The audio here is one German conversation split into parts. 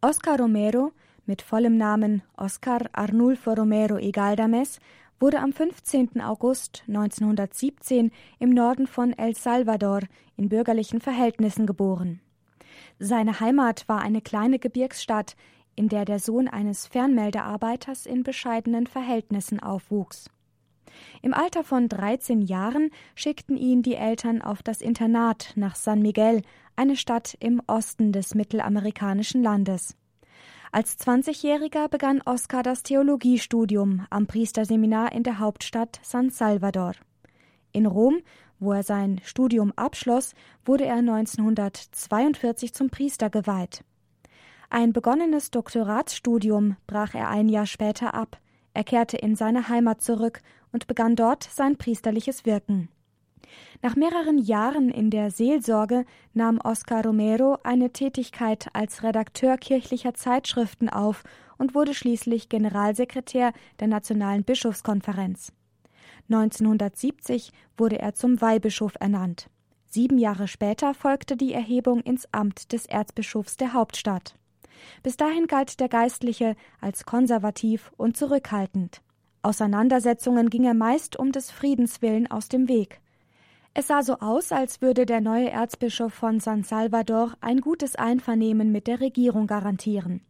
Oscar Romero, mit vollem Namen Oscar Arnulfo Romero y Galdames, wurde am 15. August 1917 im Norden von El Salvador in bürgerlichen Verhältnissen geboren. Seine Heimat war eine kleine Gebirgsstadt, in der der Sohn eines Fernmeldearbeiters in bescheidenen Verhältnissen aufwuchs. Im Alter von 13 Jahren schickten ihn die Eltern auf das Internat nach San Miguel, eine Stadt im Osten des mittelamerikanischen Landes. Als 20-Jähriger begann Oscar das Theologiestudium am Priesterseminar in der Hauptstadt San Salvador. In Rom, wo er sein Studium abschloss, wurde er 1942 zum Priester geweiht. Ein begonnenes Doktoratsstudium brach er ein Jahr später ab. Er kehrte in seine Heimat zurück und begann dort sein priesterliches Wirken. Nach mehreren Jahren in der Seelsorge nahm Oscar Romero eine Tätigkeit als Redakteur kirchlicher Zeitschriften auf und wurde schließlich Generalsekretär der Nationalen Bischofskonferenz. 1970 wurde er zum Weihbischof ernannt. Sieben Jahre später folgte die Erhebung ins Amt des Erzbischofs der Hauptstadt. Bis dahin galt der Geistliche als konservativ und zurückhaltend. Auseinandersetzungen ging er meist um des Friedens willen aus dem Weg. Es sah so aus, als würde der neue Erzbischof von San Salvador ein gutes Einvernehmen mit der Regierung garantieren.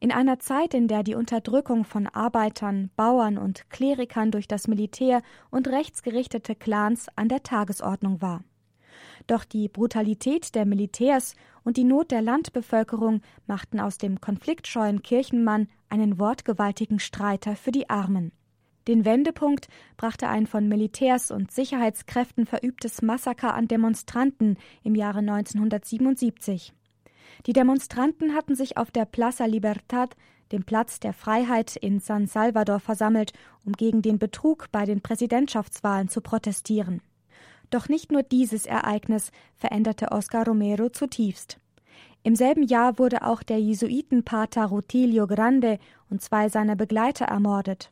In einer Zeit, in der die Unterdrückung von Arbeitern, Bauern und Klerikern durch das Militär und rechtsgerichtete Clans an der Tagesordnung war. Doch die Brutalität der Militärs und die Not der Landbevölkerung machten aus dem konfliktscheuen Kirchenmann einen wortgewaltigen Streiter für die Armen. Den Wendepunkt brachte ein von Militärs und Sicherheitskräften verübtes Massaker an Demonstranten im Jahre 1977. Die Demonstranten hatten sich auf der Plaza Libertad, dem Platz der Freiheit in San Salvador, versammelt, um gegen den Betrug bei den Präsidentschaftswahlen zu protestieren. Doch nicht nur dieses Ereignis veränderte Oscar Romero zutiefst. Im selben Jahr wurde auch der Jesuitenpater Rutilio Grande und zwei seiner Begleiter ermordet.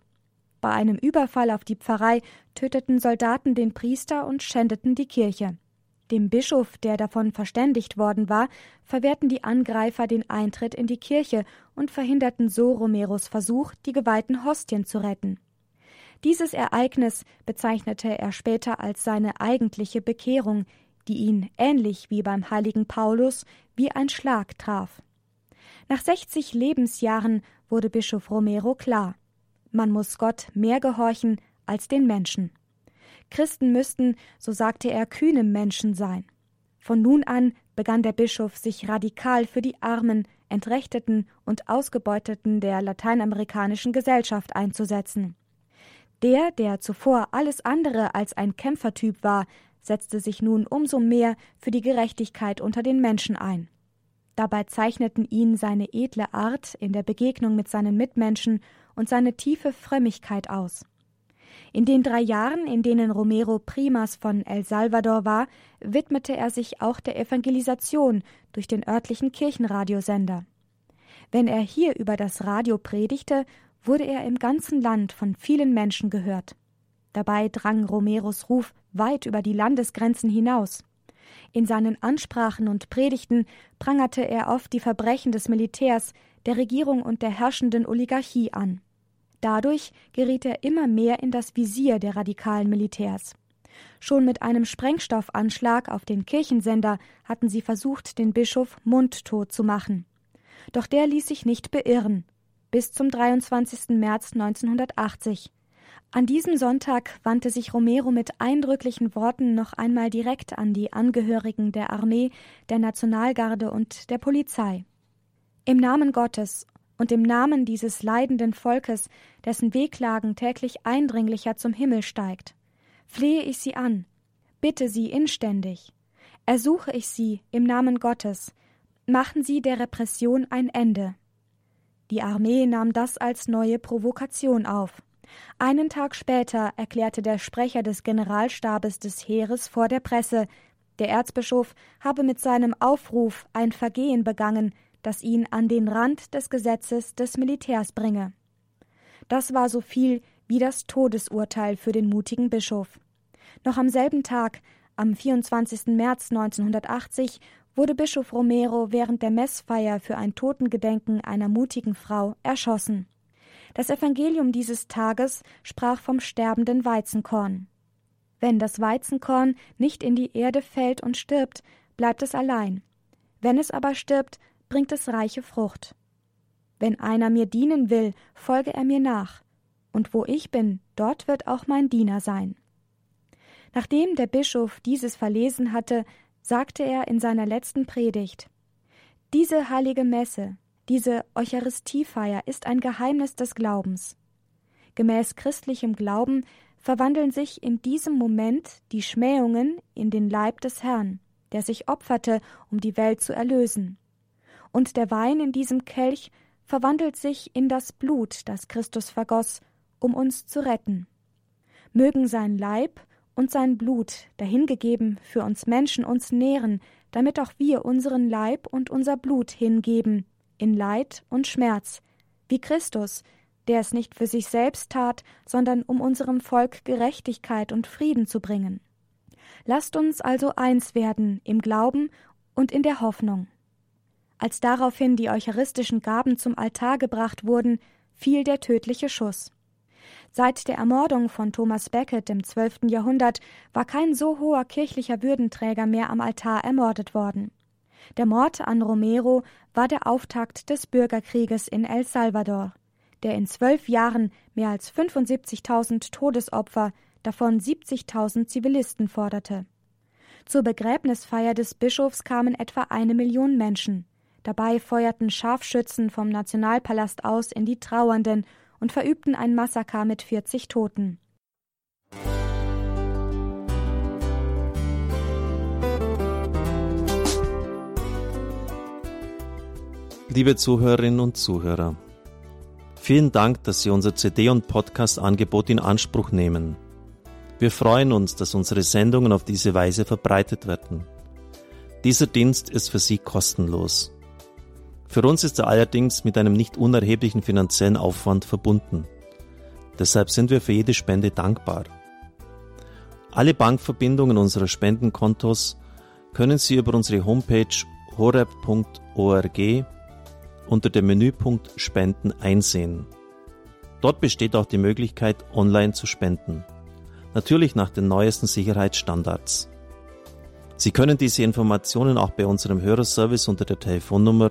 Bei einem Überfall auf die Pfarrei töteten Soldaten den Priester und schändeten die Kirche. Dem Bischof, der davon verständigt worden war, verwehrten die Angreifer den Eintritt in die Kirche und verhinderten so Romeros Versuch, die geweihten Hostien zu retten. Dieses Ereignis bezeichnete er später als seine eigentliche Bekehrung, die ihn, ähnlich wie beim heiligen Paulus, wie ein Schlag traf. Nach 60 Lebensjahren wurde Bischof Romero klar man muss Gott mehr gehorchen als den Menschen. Christen müssten, so sagte er, kühne Menschen sein. Von nun an begann der Bischof sich radikal für die Armen, Entrechteten und Ausgebeuteten der lateinamerikanischen Gesellschaft einzusetzen. Der, der zuvor alles andere als ein Kämpfertyp war, setzte sich nun umso mehr für die Gerechtigkeit unter den Menschen ein. Dabei zeichneten ihn seine edle Art in der Begegnung mit seinen Mitmenschen und seine tiefe Frömmigkeit aus. In den drei Jahren, in denen Romero Primas von El Salvador war, widmete er sich auch der Evangelisation durch den örtlichen Kirchenradiosender. Wenn er hier über das Radio predigte, wurde er im ganzen Land von vielen Menschen gehört. Dabei drang Romeros Ruf weit über die Landesgrenzen hinaus. In seinen Ansprachen und Predigten prangerte er oft die Verbrechen des Militärs, der Regierung und der herrschenden Oligarchie an. Dadurch geriet er immer mehr in das Visier der radikalen Militärs. Schon mit einem Sprengstoffanschlag auf den Kirchensender hatten sie versucht, den Bischof mundtot zu machen. Doch der ließ sich nicht beirren. Bis zum 23. März 1980. An diesem Sonntag wandte sich Romero mit eindrücklichen Worten noch einmal direkt an die Angehörigen der Armee, der Nationalgarde und der Polizei. Im Namen Gottes und im Namen dieses leidenden Volkes, dessen Wehklagen täglich eindringlicher zum Himmel steigt, flehe ich Sie an, bitte Sie inständig, ersuche ich Sie im Namen Gottes, machen Sie der Repression ein Ende. Die Armee nahm das als neue Provokation auf. Einen Tag später erklärte der Sprecher des Generalstabes des Heeres vor der Presse, der Erzbischof habe mit seinem Aufruf ein Vergehen begangen, das ihn an den Rand des Gesetzes des Militärs bringe. Das war so viel wie das Todesurteil für den mutigen Bischof. Noch am selben Tag, am 24. März 1980, wurde Bischof Romero während der Messfeier für ein Totengedenken einer mutigen Frau erschossen. Das Evangelium dieses Tages sprach vom sterbenden Weizenkorn. Wenn das Weizenkorn nicht in die Erde fällt und stirbt, bleibt es allein. Wenn es aber stirbt, bringt es reiche Frucht. Wenn einer mir dienen will, folge er mir nach, und wo ich bin, dort wird auch mein Diener sein. Nachdem der Bischof dieses verlesen hatte, sagte er in seiner letzten Predigt Diese heilige Messe, diese Eucharistiefeier ist ein Geheimnis des Glaubens. Gemäß christlichem Glauben verwandeln sich in diesem Moment die Schmähungen in den Leib des Herrn, der sich opferte, um die Welt zu erlösen. Und der Wein in diesem Kelch verwandelt sich in das Blut, das Christus vergoss, um uns zu retten. Mögen sein Leib und sein Blut, dahingegeben für uns Menschen, uns nähren, damit auch wir unseren Leib und unser Blut hingeben, in Leid und Schmerz, wie Christus, der es nicht für sich selbst tat, sondern um unserem Volk Gerechtigkeit und Frieden zu bringen. Lasst uns also eins werden im Glauben und in der Hoffnung. Als daraufhin die eucharistischen Gaben zum Altar gebracht wurden, fiel der tödliche Schuss. Seit der Ermordung von Thomas Becket im 12. Jahrhundert war kein so hoher kirchlicher Würdenträger mehr am Altar ermordet worden. Der Mord an Romero war der Auftakt des Bürgerkrieges in El Salvador, der in zwölf Jahren mehr als 75.000 Todesopfer, davon 70.000 Zivilisten forderte. Zur Begräbnisfeier des Bischofs kamen etwa eine Million Menschen. Dabei feuerten Scharfschützen vom Nationalpalast aus in die Trauernden und verübten ein Massaker mit 40 Toten. Liebe Zuhörerinnen und Zuhörer, vielen Dank, dass Sie unser CD- und Podcast-Angebot in Anspruch nehmen. Wir freuen uns, dass unsere Sendungen auf diese Weise verbreitet werden. Dieser Dienst ist für Sie kostenlos. Für uns ist er allerdings mit einem nicht unerheblichen finanziellen Aufwand verbunden. Deshalb sind wir für jede Spende dankbar. Alle Bankverbindungen unserer Spendenkontos können Sie über unsere Homepage horeb.org unter dem Menüpunkt Spenden einsehen. Dort besteht auch die Möglichkeit, online zu spenden. Natürlich nach den neuesten Sicherheitsstandards. Sie können diese Informationen auch bei unserem Hörerservice unter der Telefonnummer